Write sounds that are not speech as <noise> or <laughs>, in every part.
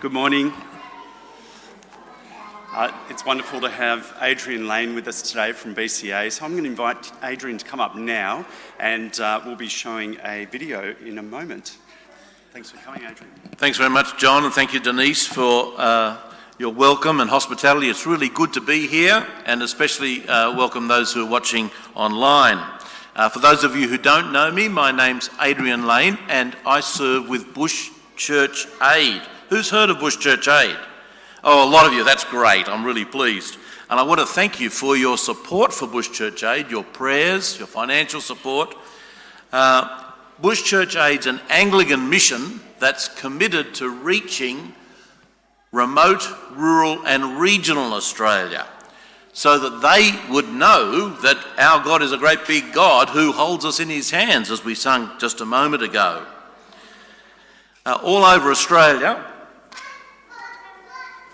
Good morning. Uh, it's wonderful to have Adrian Lane with us today from BCA. So I'm going to invite Adrian to come up now and uh, we'll be showing a video in a moment. Thanks for coming, Adrian. Thanks very much, John, and thank you, Denise, for uh, your welcome and hospitality. It's really good to be here, and especially uh, welcome those who are watching online. Uh, for those of you who don't know me, my name's Adrian Lane, and I serve with Bush Church Aid. Who's heard of Bush Church Aid? Oh, a lot of you. That's great. I'm really pleased. And I want to thank you for your support for Bush Church Aid, your prayers, your financial support. Uh, Bush Church Aid's an Anglican mission that's committed to reaching remote, rural, and regional Australia so that they would know that our God is a great big God who holds us in his hands, as we sung just a moment ago. Uh, all over Australia,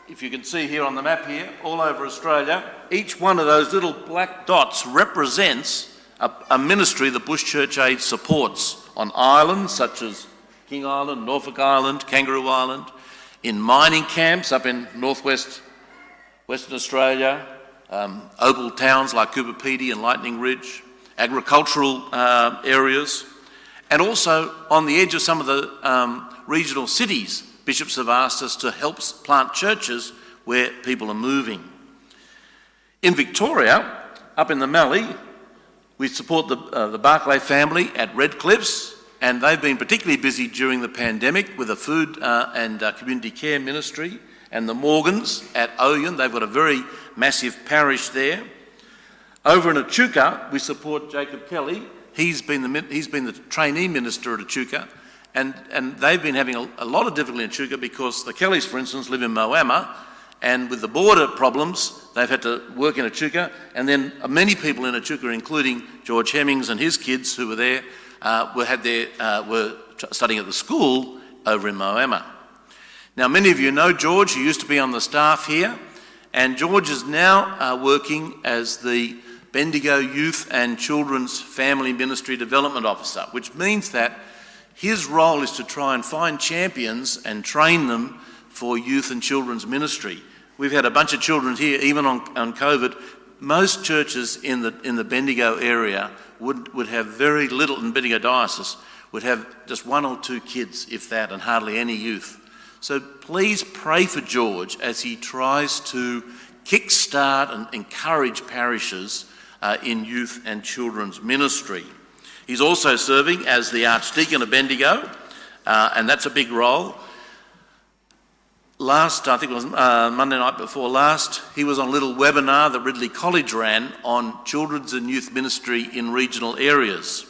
if you can see here on the map here, all over Australia, each one of those little black dots represents a, a ministry that Bush Church Aid supports on islands such as King Island, Norfolk Island, Kangaroo Island, in mining camps up in northwest Western Australia, um, opal towns like Coober Pedy and Lightning Ridge, agricultural uh, areas, and also on the edge of some of the um, regional cities bishops have asked us to help plant churches where people are moving. In Victoria, up in the Mallee, we support the, uh, the Barclay family at Red Cliffs, and they've been particularly busy during the pandemic with a food uh, and uh, community care ministry. And the Morgans at Oyen, they've got a very massive parish there. Over in Echuca, we support Jacob Kelly. He's been the, he's been the trainee minister at Echuca, and, and they've been having a, a lot of difficulty in Chuka because the Kellys, for instance, live in Moama, and with the border problems, they've had to work in Echuca. And then many people in Echuca, including George Hemmings and his kids who were there, uh, were, had their, uh, were studying at the school over in Moama. Now, many of you know George, who used to be on the staff here, and George is now uh, working as the Bendigo Youth and Children's Family Ministry Development Officer, which means that his role is to try and find champions and train them for youth and children's ministry. We've had a bunch of children here, even on, on COVID. Most churches in the, in the Bendigo area would, would have very little, in Bendigo Diocese, would have just one or two kids, if that, and hardly any youth. So please pray for George as he tries to kickstart and encourage parishes uh, in youth and children's ministry. He's also serving as the Archdeacon of Bendigo, uh, and that's a big role. Last, I think it was uh, Monday night before last, he was on a little webinar that Ridley College ran on children's and youth ministry in regional areas.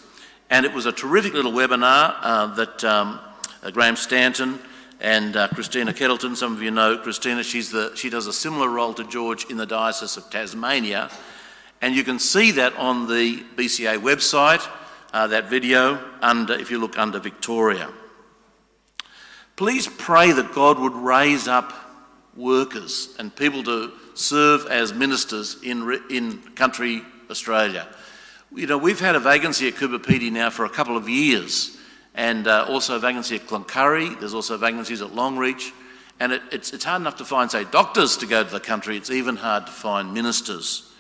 And it was a terrific little webinar uh, that um, uh, Graham Stanton and uh, Christina Kettleton, some of you know Christina, she's the, she does a similar role to George in the Diocese of Tasmania. And you can see that on the BCA website uh, that video under, if you look under Victoria. Please pray that God would raise up workers and people to serve as ministers in, in country Australia. You know, we've had a vacancy at Coober Pedy now for a couple of years, and uh, also a vacancy at Cloncurry. There's also vacancies at Longreach. And it, it's, it's hard enough to find, say, doctors to go to the country. It's even hard to find ministers.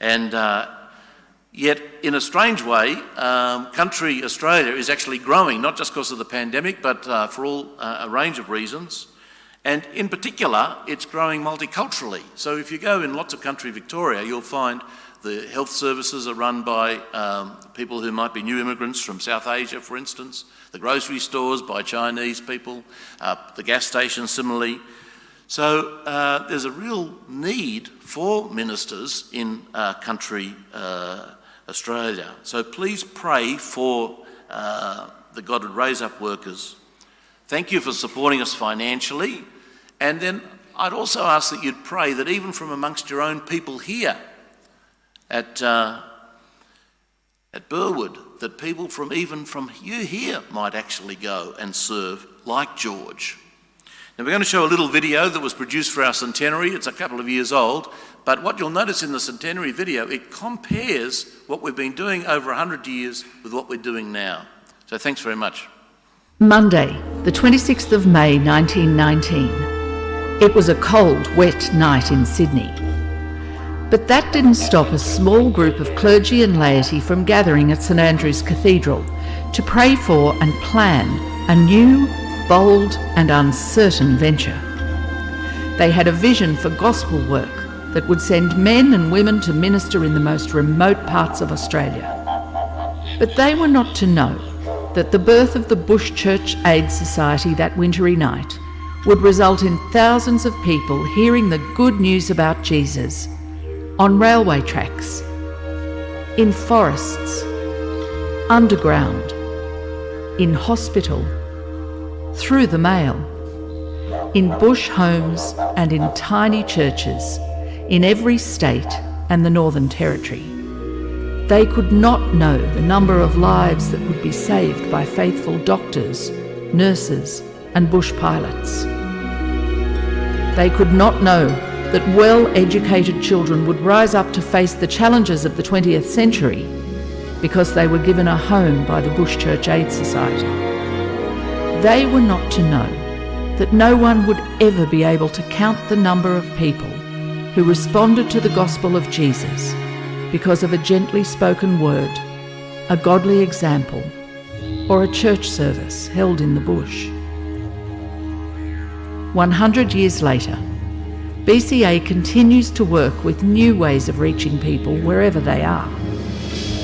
And uh, Yet, in a strange way, um, country Australia is actually growing, not just because of the pandemic, but uh, for all uh, a range of reasons. And in particular, it's growing multiculturally. So if you go in lots of country Victoria, you'll find the health services are run by um, people who might be new immigrants from South Asia, for instance, the grocery stores by Chinese people, uh, the gas stations similarly. So uh, there's a real need for ministers in uh, country uh, Australia. So please pray for uh, that God would raise up workers. Thank you for supporting us financially. And then I'd also ask that you'd pray that even from amongst your own people here at, uh, at Burwood, that people from even from you here might actually go and serve like George. Now, we're going to show a little video that was produced for our centenary. It's a couple of years old, but what you'll notice in the centenary video, it compares what we've been doing over 100 years with what we're doing now. So thanks very much. Monday, the 26th of May 1919. It was a cold, wet night in Sydney. But that didn't stop a small group of clergy and laity from gathering at St Andrew's Cathedral to pray for and plan a new, bold, and uncertain venture. They had a vision for gospel work that would send men and women to minister in the most remote parts of Australia. But they were not to know that the birth of the Bush Church Aid Society that wintry night would result in thousands of people hearing the good news about Jesus on railway tracks, in forests, underground, in hospital, through the mail, in bush homes and in tiny churches in every state and the Northern Territory. They could not know the number of lives that would be saved by faithful doctors, nurses, and bush pilots. They could not know that well educated children would rise up to face the challenges of the 20th century because they were given a home by the Bush Church Aid Society. They were not to know that no one would ever be able to count the number of people who responded to the gospel of Jesus because of a gently spoken word, a godly example, or a church service held in the bush. 100 years later, BCA continues to work with new ways of reaching people wherever they are.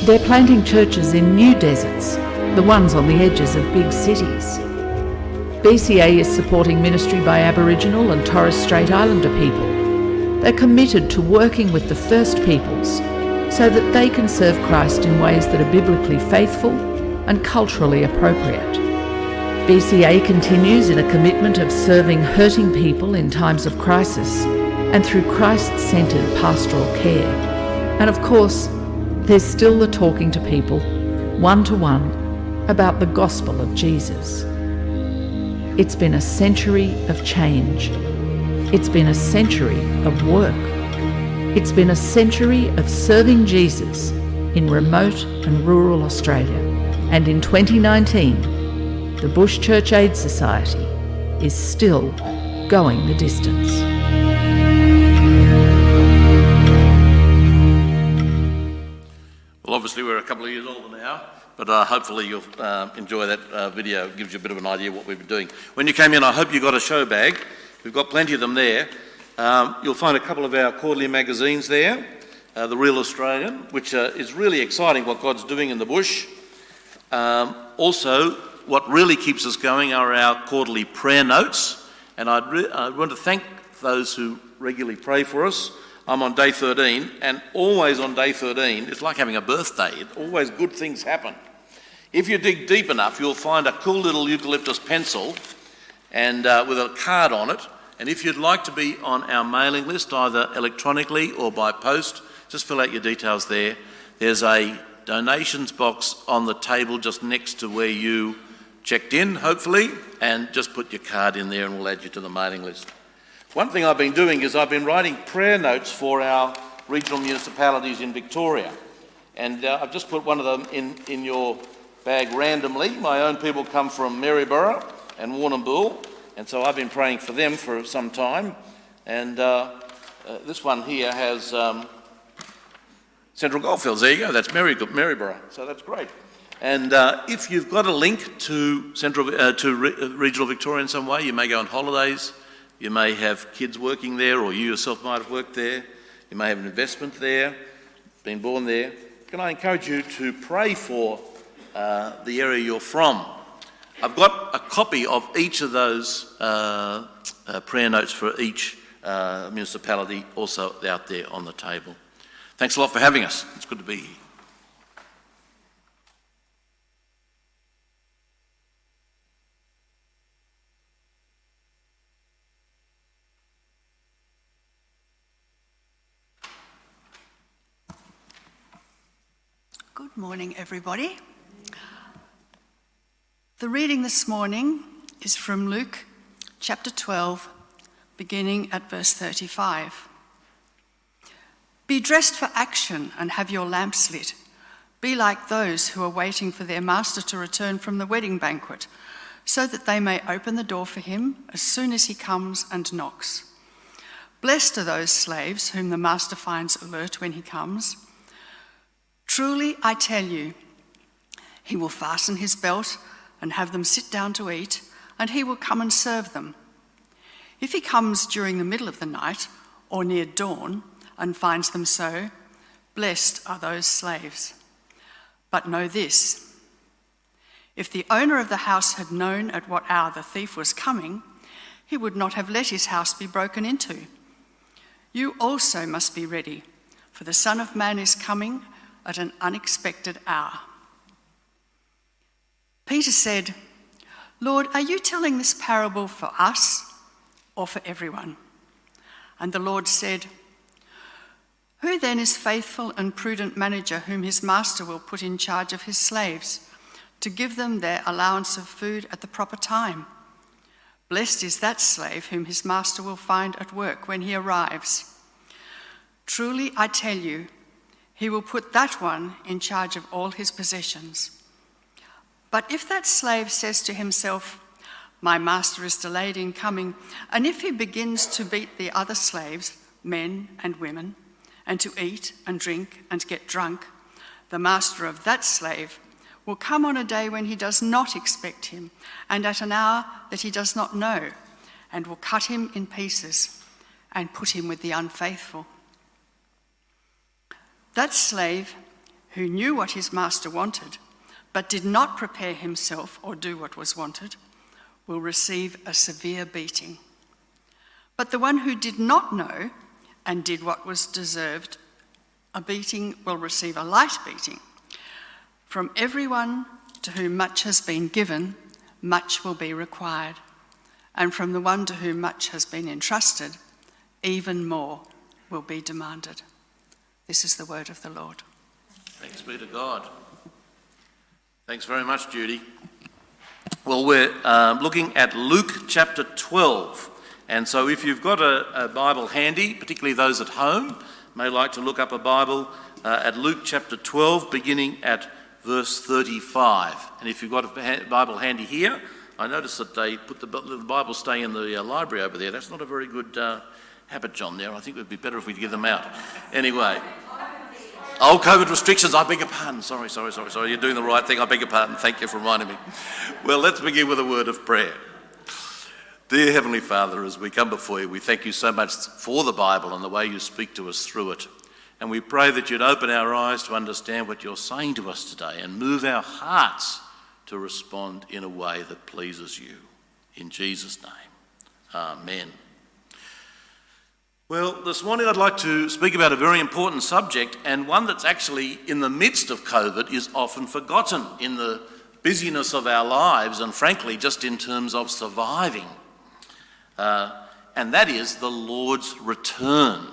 They're planting churches in new deserts, the ones on the edges of big cities. BCA is supporting ministry by Aboriginal and Torres Strait Islander people. They're committed to working with the First Peoples so that they can serve Christ in ways that are biblically faithful and culturally appropriate. BCA continues in a commitment of serving hurting people in times of crisis and through Christ centred pastoral care. And of course, there's still the talking to people, one to one, about the gospel of Jesus. It's been a century of change. It's been a century of work. It's been a century of serving Jesus in remote and rural Australia. And in 2019, the Bush Church Aid Society is still going the distance. Well, obviously, we're a couple of years older now, but uh, hopefully, you'll uh, enjoy that uh, video. It gives you a bit of an idea of what we've been doing. When you came in, I hope you got a show bag. We've got plenty of them there. Um, you'll find a couple of our quarterly magazines there. Uh, the Real Australian, which uh, is really exciting what God's doing in the bush. Um, also, what really keeps us going are our quarterly prayer notes, and I'd re- I want to thank those who regularly pray for us. I'm on day 13, and always on day 13, it's like having a birthday. It, always good things happen. If you dig deep enough, you'll find a cool little eucalyptus pencil and uh, with a card on it. And if you'd like to be on our mailing list, either electronically or by post, just fill out your details there. There's a donations box on the table just next to where you checked in, hopefully, and just put your card in there and we'll add you to the mailing list. One thing I've been doing is I've been writing prayer notes for our regional municipalities in Victoria. And uh, I've just put one of them in, in your bag randomly. My own people come from Maryborough and Warrnambool, and so I've been praying for them for some time. And uh, uh, this one here has um, Central Goldfields. There you go, that's Mary, Maryborough, so that's great. And uh, if you've got a link to, Central, uh, to re- uh, regional Victoria in some way, you may go on holidays, you may have kids working there, or you yourself might have worked there, you may have an investment there, been born there. Can I encourage you to pray for uh, the area you're from? I've got a copy of each of those uh, uh, prayer notes for each municipality also out there on the table. Thanks a lot for having us. It's good to be here. Morning, everybody. The reading this morning is from Luke chapter 12, beginning at verse 35. Be dressed for action and have your lamps lit. Be like those who are waiting for their master to return from the wedding banquet, so that they may open the door for him as soon as he comes and knocks. Blessed are those slaves whom the master finds alert when he comes. Truly, I tell you, he will fasten his belt and have them sit down to eat, and he will come and serve them. If he comes during the middle of the night or near dawn and finds them so, blessed are those slaves. But know this if the owner of the house had known at what hour the thief was coming, he would not have let his house be broken into. You also must be ready, for the Son of Man is coming at an unexpected hour. Peter said, Lord, are you telling this parable for us or for everyone? And the Lord said, Who then is faithful and prudent manager whom his master will put in charge of his slaves? to give them their allowance of food at the proper time. Blessed is that slave whom his master will find at work when he arrives. Truly, I tell you, he will put that one in charge of all his possessions. But if that slave says to himself, My master is delayed in coming, and if he begins to beat the other slaves, men and women, and to eat and drink and get drunk, the master of that slave will come on a day when he does not expect him, and at an hour that he does not know, and will cut him in pieces and put him with the unfaithful. That slave, who knew what his master wanted, but did not prepare himself or do what was wanted, will receive a severe beating. But the one who did not know and did what was deserved, a beating will receive a light beating. From everyone to whom much has been given, much will be required. And from the one to whom much has been entrusted, even more will be demanded. This is the word of the Lord. Thanks be to God. Thanks very much, Judy. Well, we're uh, looking at Luke chapter 12. And so, if you've got a, a, Bible handy, particularly those at home, may like to look up a Bible uh, at Luke chapter 12, beginning at verse 35. And if you've got a Bible handy here, I notice that they put the, Bible stay in the uh, library over there. That's not a very good uh, habit, John, there. I think it would be better if we give them out. Anyway. Oh, COVID restrictions, I beg your pardon. Sorry, sorry, sorry, sorry. You're doing the right thing. I beg your pardon. Thank you for reminding me. Well, let's begin with a word of prayer. Dear Heavenly Father, as we come before you, we thank you so much for the Bible and the way you speak to us through it. And we pray that you'd open our eyes to understand what you're saying to us today and move our hearts to respond in a way that pleases you. In Jesus' name, Amen. Well, this morning I'd like to speak about a very important subject and one that's actually in the midst of COVID is often forgotten in the busyness of our lives and, frankly, just in terms of surviving. Uh, and that is the Lord's return.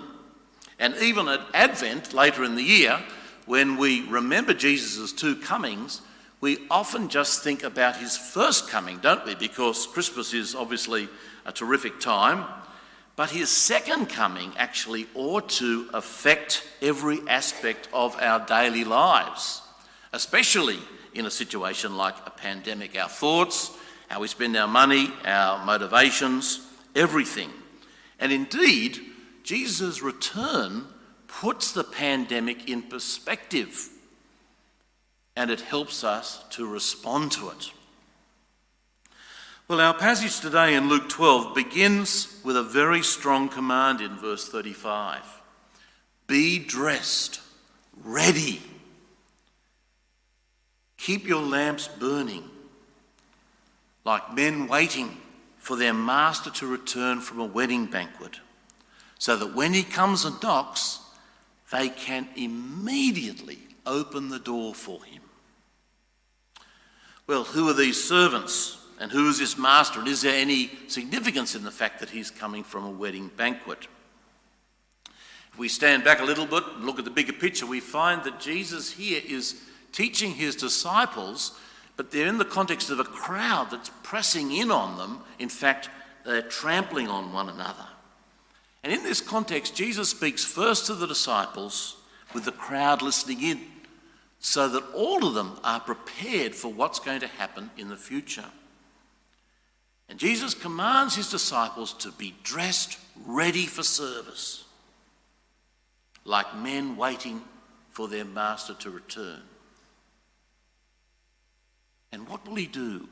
And even at Advent later in the year, when we remember Jesus' two comings, we often just think about his first coming, don't we? Because Christmas is obviously a terrific time. But his second coming actually ought to affect every aspect of our daily lives, especially in a situation like a pandemic. Our thoughts, how we spend our money, our motivations, everything. And indeed, Jesus' return puts the pandemic in perspective and it helps us to respond to it. Well, our passage today in Luke 12 begins with a very strong command in verse 35 Be dressed, ready. Keep your lamps burning, like men waiting for their master to return from a wedding banquet so that when he comes and knocks, they can immediately open the door for him. Well, who are these servants? And who is this master? And is there any significance in the fact that he's coming from a wedding banquet? If we stand back a little bit and look at the bigger picture, we find that Jesus here is teaching his disciples, but they're in the context of a crowd that's pressing in on them. In fact, they're trampling on one another. And in this context, Jesus speaks first to the disciples with the crowd listening in so that all of them are prepared for what's going to happen in the future. And Jesus commands his disciples to be dressed ready for service, like men waiting for their master to return. And what will he do?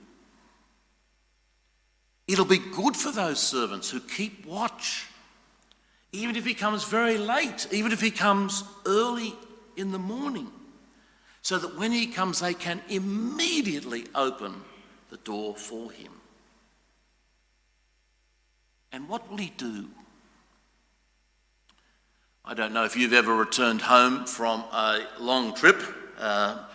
It'll be good for those servants who keep watch, even if he comes very late, even if he comes early in the morning, so that when he comes, they can immediately open the door for him. And what will he do? I don't know if you've ever returned home from a long trip, uh,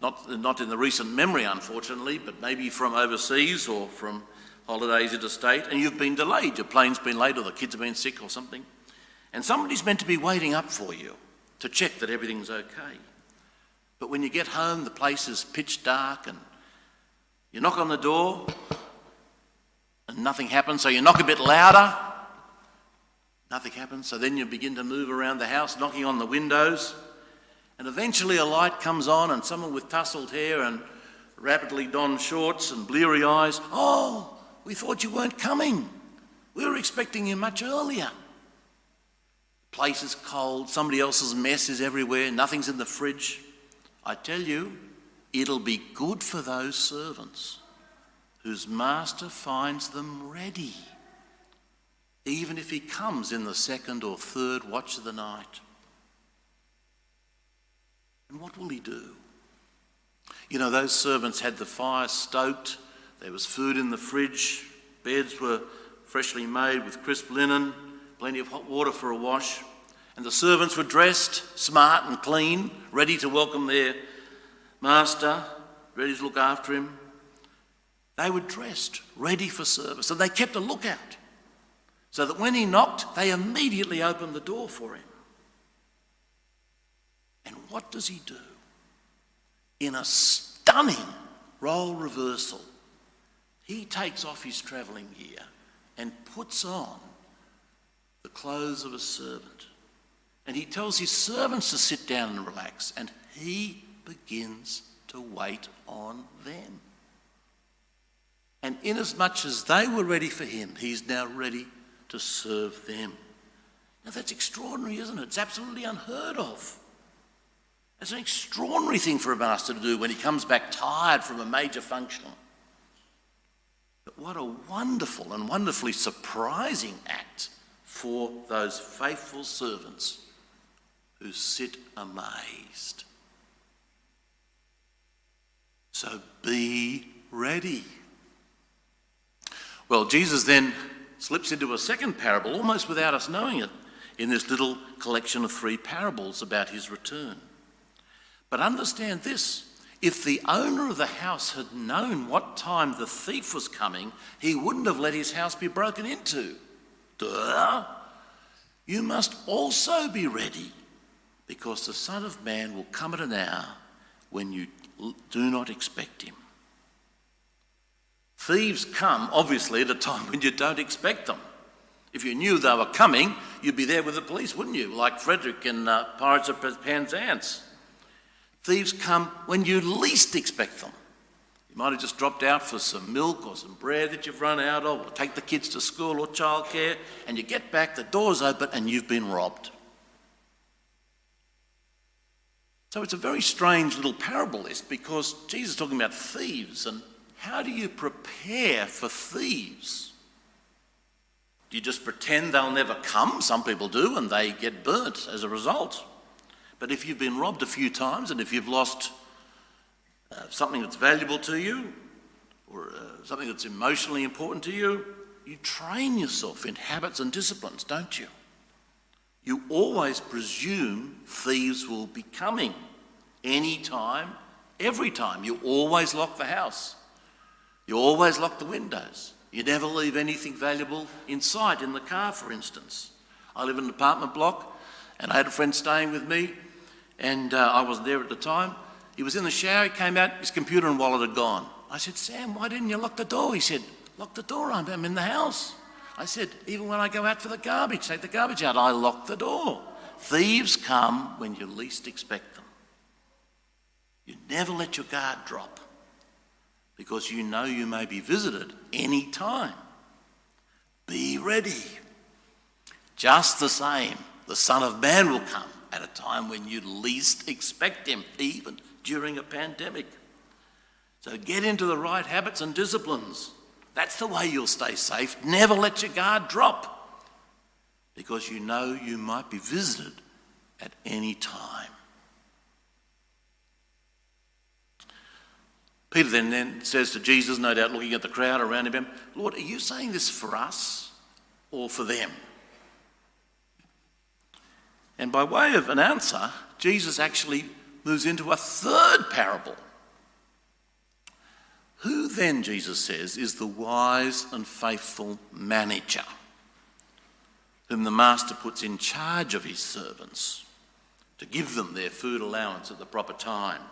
not, not in the recent memory, unfortunately, but maybe from overseas or from holidays interstate, and you've been delayed. Your plane's been late, or the kids have been sick, or something. And somebody's meant to be waiting up for you to check that everything's okay. But when you get home, the place is pitch dark, and you knock on the door, and nothing happens, so you knock a bit louder. Nothing happens, so then you begin to move around the house, knocking on the windows, and eventually a light comes on, and someone with tousled hair and rapidly donned shorts and bleary eyes, oh, we thought you weren't coming. We were expecting you much earlier. The place is cold, somebody else's mess is everywhere, nothing's in the fridge. I tell you, it'll be good for those servants whose master finds them ready, even if he comes in the second or third watch of the night. And what will he do? You know, those servants had the fire stoked, there was food in the fridge, beds were freshly made with crisp linen, plenty of hot water for a wash, and the servants were dressed smart and clean, ready to welcome their master, ready to look after him. They were dressed, ready for service, and they kept a lookout so that when he knocked, they immediately opened the door for him. And what does he do? In a stunning role reversal, he takes off his travelling gear and puts on the clothes of a servant. And he tells his servants to sit down and relax, and he begins to wait on them. And inasmuch as they were ready for him, he's now ready to serve them. Now that's extraordinary, isn't it? It's absolutely unheard of. It's an extraordinary thing for a master to do when he comes back tired from a major function. But what a wonderful and wonderfully surprising act for those faithful servants who sit amazed. So be ready. Well, Jesus then slips into a second parable, almost without us knowing it, in this little collection of three parables about his return. But understand this if the owner of the house had known what time the thief was coming, he wouldn't have let his house be broken into. Duh! You must also be ready, because the Son of Man will come at an hour when you do not expect him. Thieves come, obviously, at a time when you don't expect them. If you knew they were coming, you'd be there with the police, wouldn't you? Like Frederick in uh, Pirates of Penzance. Thieves come when you least expect them. You might have just dropped out for some milk or some bread that you've run out of, or take the kids to school or childcare, and you get back, the door's open, and you've been robbed. So it's a very strange little parable, this, because Jesus is talking about thieves, and how do you prepare for thieves? Do you just pretend they'll never come? Some people do, and they get burnt as a result. But if you've been robbed a few times and if you've lost uh, something that's valuable to you or uh, something that's emotionally important to you, you train yourself in habits and disciplines, don't you? You always presume thieves will be coming any time, every time. You always lock the house. You always lock the windows. You never leave anything valuable inside, in the car, for instance. I live in an apartment block, and I had a friend staying with me and uh, I wasn't there at the time. He was in the shower, he came out, his computer and wallet had gone. I said, Sam, why didn't you lock the door? He said, Lock the door, I'm in the house. I said, Even when I go out for the garbage, take the garbage out, I lock the door. Thieves come when you least expect them. You never let your guard drop. Because you know you may be visited any time. Be ready. Just the same, the Son of Man will come at a time when you least expect him, even during a pandemic. So get into the right habits and disciplines. That's the way you'll stay safe. Never let your guard drop because you know you might be visited at any time. Peter then, then says to Jesus, no doubt looking at the crowd around him, Lord, are you saying this for us or for them? And by way of an answer, Jesus actually moves into a third parable. Who then, Jesus says, is the wise and faithful manager whom the master puts in charge of his servants to give them their food allowance at the proper time?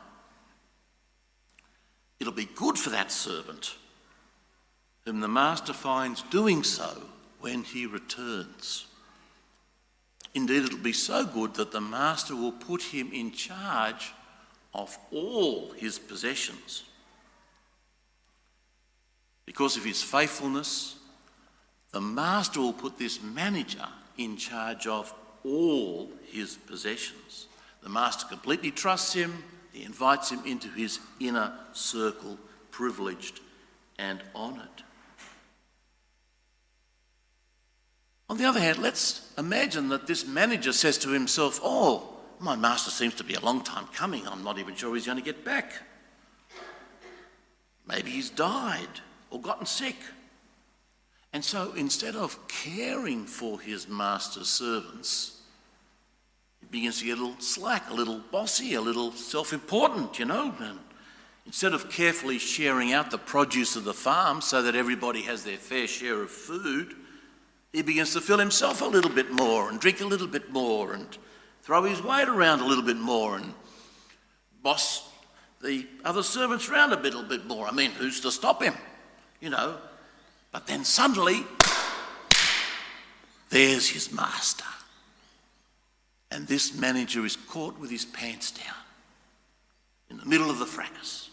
It'll be good for that servant whom the master finds doing so when he returns. Indeed, it'll be so good that the master will put him in charge of all his possessions. Because of his faithfulness, the master will put this manager in charge of all his possessions. The master completely trusts him he invites him into his inner circle, privileged and honoured. On the other hand, let's imagine that this manager says to himself, Oh, my master seems to be a long time coming. I'm not even sure he's going to get back. Maybe he's died or gotten sick. And so instead of caring for his master's servants, begins to get a little slack, a little bossy, a little self important, you know. And instead of carefully sharing out the produce of the farm so that everybody has their fair share of food, he begins to fill himself a little bit more and drink a little bit more and throw his weight around a little bit more and boss the other servants around a little bit more. I mean, who's to stop him? You know. But then suddenly, there's his master. And this manager is caught with his pants down in the middle of the fracas,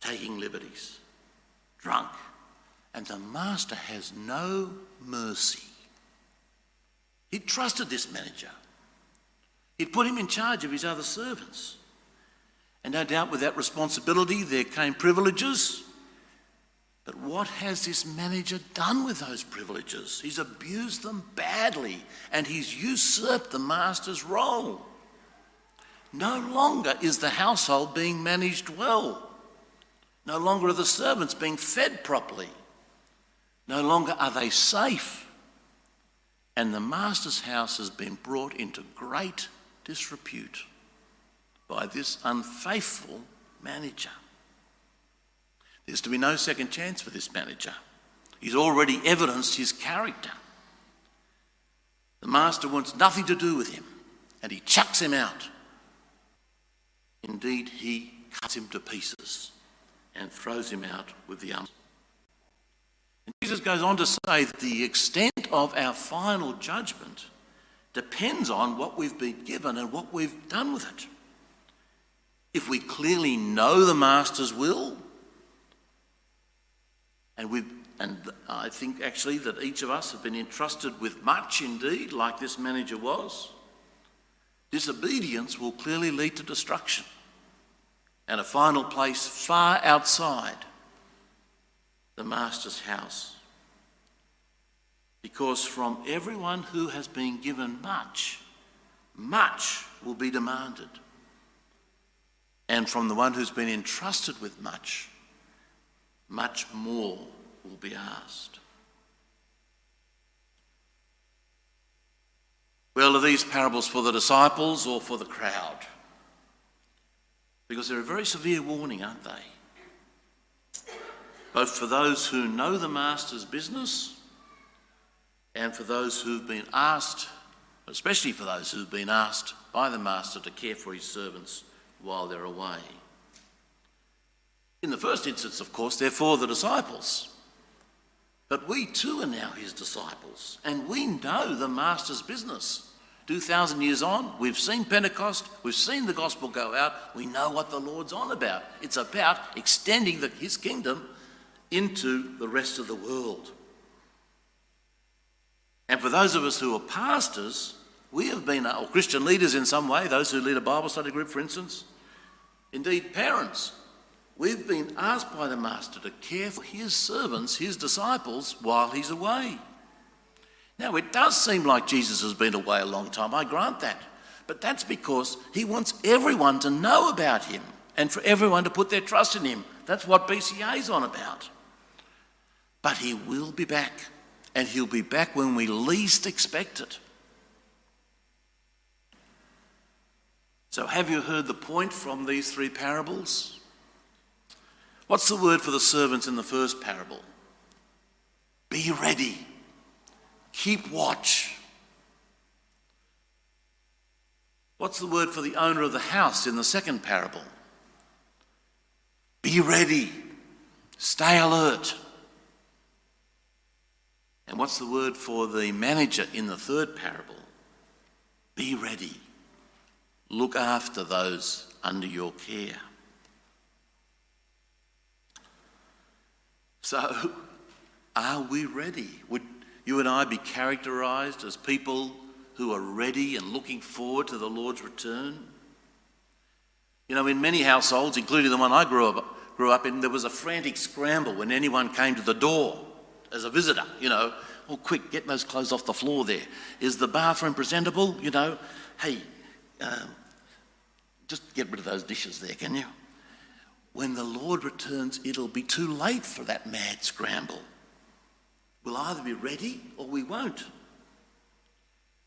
taking liberties, drunk. And the master has no mercy. He trusted this manager. He'd put him in charge of his other servants. And no doubt with that responsibility there came privileges but what has this manager done with those privileges? He's abused them badly and he's usurped the master's role. No longer is the household being managed well. No longer are the servants being fed properly. No longer are they safe. And the master's house has been brought into great disrepute by this unfaithful manager. There's to be no second chance for this manager. He's already evidenced his character. The master wants nothing to do with him and he chucks him out. Indeed, he cuts him to pieces and throws him out with the arms. And Jesus goes on to say that the extent of our final judgment depends on what we've been given and what we've done with it. If we clearly know the Master's will, and, we and I think actually that each of us have been entrusted with much indeed, like this manager was. Disobedience will clearly lead to destruction and a final place far outside the Master's house. Because from everyone who has been given much, much will be demanded. And from the one who's been entrusted with much, much more will be asked. Well, are these parables for the disciples or for the crowd? Because they're a very severe warning, aren't they? Both for those who know the Master's business and for those who've been asked, especially for those who've been asked by the Master to care for his servants while they're away. In the first instance, of course, they're for the disciples. But we too are now his disciples, and we know the Master's business. 2,000 years on, we've seen Pentecost, we've seen the gospel go out, we know what the Lord's on about. It's about extending the, his kingdom into the rest of the world. And for those of us who are pastors, we have been, or Christian leaders in some way, those who lead a Bible study group, for instance, indeed parents, we've been asked by the Master to care for his servants, his disciples, while he's away. Now, it does seem like Jesus has been away a long time, I grant that. But that's because he wants everyone to know about him and for everyone to put their trust in him. That's what BCA is on about. But he will be back, and he'll be back when we least expect it. So, have you heard the point from these three parables? What's the word for the servants in the first parable? Be ready. Keep watch. What's the word for the owner of the house in the second parable? Be ready. Stay alert. And what's the word for the manager in the third parable? Be ready. Look after those under your care. So, <laughs> are we ready? Would you and I be characterized as people who are ready and looking forward to the Lord's return? You know, in many households, including the one I grew up, grew up in, there was a frantic scramble when anyone came to the door as a visitor, you know. Oh, quick, get those clothes off the floor there. Is the bathroom presentable? You know, hey, um, just get rid of those dishes there, can you? When the Lord returns, it'll be too late for that mad scramble. We'll either be ready or we won't.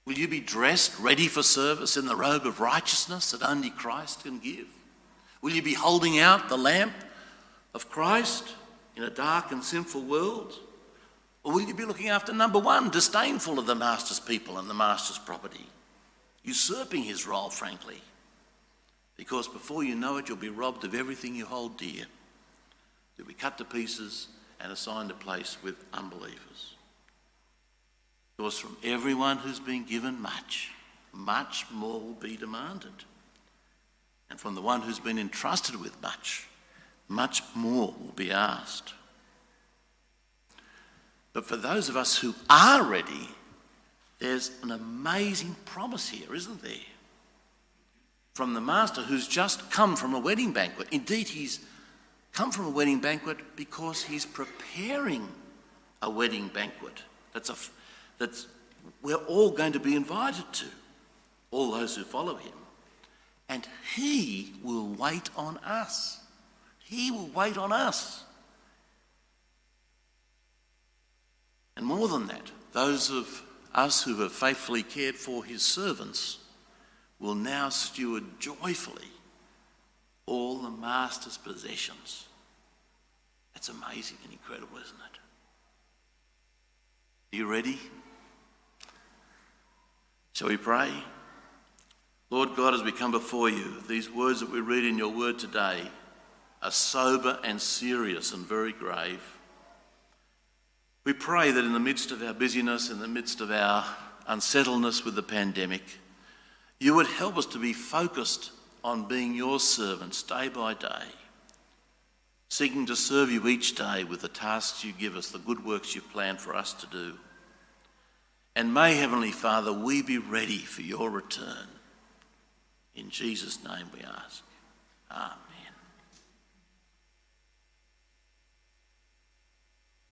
Will you be dressed, ready for service in the robe of righteousness that only Christ can give? Will you be holding out the lamp of Christ in a dark and sinful world? Or will you be looking after number one, disdainful of the Master's people and the Master's property, usurping his role, frankly? Because before you know it, you'll be robbed of everything you hold dear. You'll be cut to pieces and assigned a place with unbelievers. Because from everyone who's been given much, much more will be demanded. And from the one who's been entrusted with much, much more will be asked. But for those of us who are ready, there's an amazing promise here, isn't there? From the master who's just come from a wedding banquet. Indeed, he's come from a wedding banquet because he's preparing a wedding banquet that's, a, that's we're all going to be invited to, all those who follow him. And he will wait on us. He will wait on us. And more than that, those of us who have faithfully cared for his servants will now steward joyfully all the master's possessions. That's amazing and incredible, isn't it? Are you ready? Shall we pray? Lord God, as we come before you, these words that we read in your word today are sober and serious and very grave. We pray that in the midst of our busyness, in the midst of our unsettledness with the pandemic, you would help us to be focused on being your servants day by day, seeking to serve you each day with the tasks you give us, the good works you plan for us to do. And may, Heavenly Father, we be ready for your return. In Jesus' name we ask. Amen.